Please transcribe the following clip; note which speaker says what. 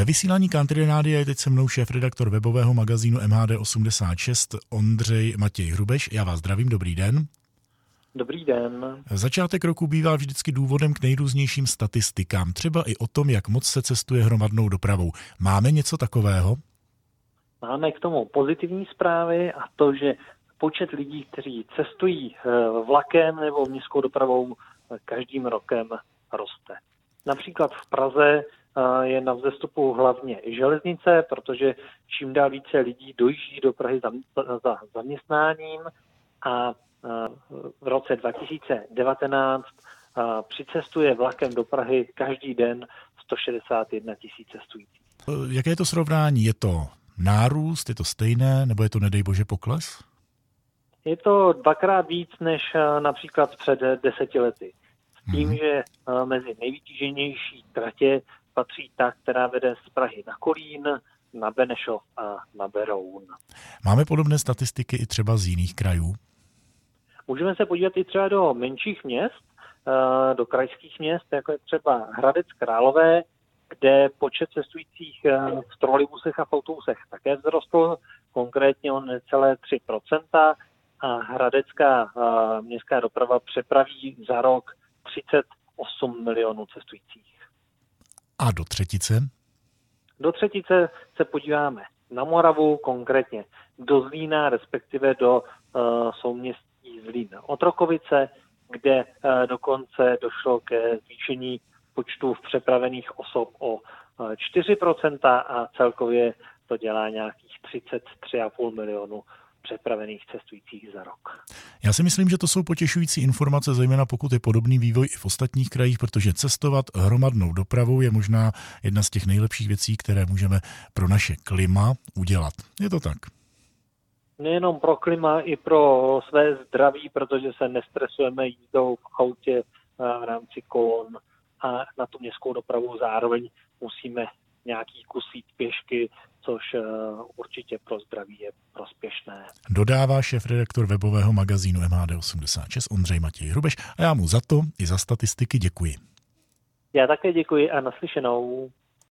Speaker 1: Ve vysílání Country Rádia je teď se mnou šéf-redaktor webového magazínu MHD86 Ondřej Matěj Hrubeš. Já vás zdravím, dobrý den.
Speaker 2: Dobrý den.
Speaker 1: Začátek roku bývá vždycky důvodem k nejrůznějším statistikám, třeba i o tom, jak moc se cestuje hromadnou dopravou. Máme něco takového?
Speaker 2: Máme k tomu pozitivní zprávy a to, že počet lidí, kteří cestují eh, vlakem nebo městskou dopravou eh, každým rokem roste. Například v Praze je na vzestupu hlavně železnice, protože čím dál více lidí dojíždí do Prahy za, za zaměstnáním a v roce 2019 přicestuje vlakem do Prahy každý den 161 tisíc cestujících.
Speaker 1: Jaké je to srovnání? Je to nárůst, je to stejné, nebo je to nedej bože pokles?
Speaker 2: Je to dvakrát víc než například před deseti lety. S tím, hmm. že mezi nejvytíženější tratě patří ta, která vede z Prahy na Kolín, na Benešov a na Beroun.
Speaker 1: Máme podobné statistiky i třeba z jiných krajů?
Speaker 2: Můžeme se podívat i třeba do menších měst, eh, do krajských měst, jako je třeba Hradec Králové, kde počet cestujících eh, v trolejbusech a v autobusech také vzrostl, konkrétně o necelé 3 a hradecká eh, městská doprava přepraví za rok 38 milionů cestujících.
Speaker 1: A do třetice?
Speaker 2: Do třetice se podíváme na Moravu, konkrétně do Zlína, respektive do uh, souměstí Zlín Otrokovice, kde eh, dokonce došlo ke zvýšení počtu přepravených osob o 4% eh, a celkově to dělá nějakých 33,5 milionů přepravených cestujících za rok.
Speaker 1: Já si myslím, že to jsou potěšující informace, zejména pokud je podobný vývoj i v ostatních krajích, protože cestovat hromadnou dopravou je možná jedna z těch nejlepších věcí, které můžeme pro naše klima udělat. Je to tak?
Speaker 2: nejenom pro klima, i pro své zdraví, protože se nestresujeme jízdou v autě v rámci kolon a na tu městskou dopravu zároveň musíme nějaký kus jít pěšky, což určitě pro zdraví je prospěšné.
Speaker 1: Dodává šéf-redaktor webového magazínu MHD86 Ondřej Matěj Hrubeš a já mu za to i za statistiky děkuji.
Speaker 2: Já také děkuji a naslyšenou.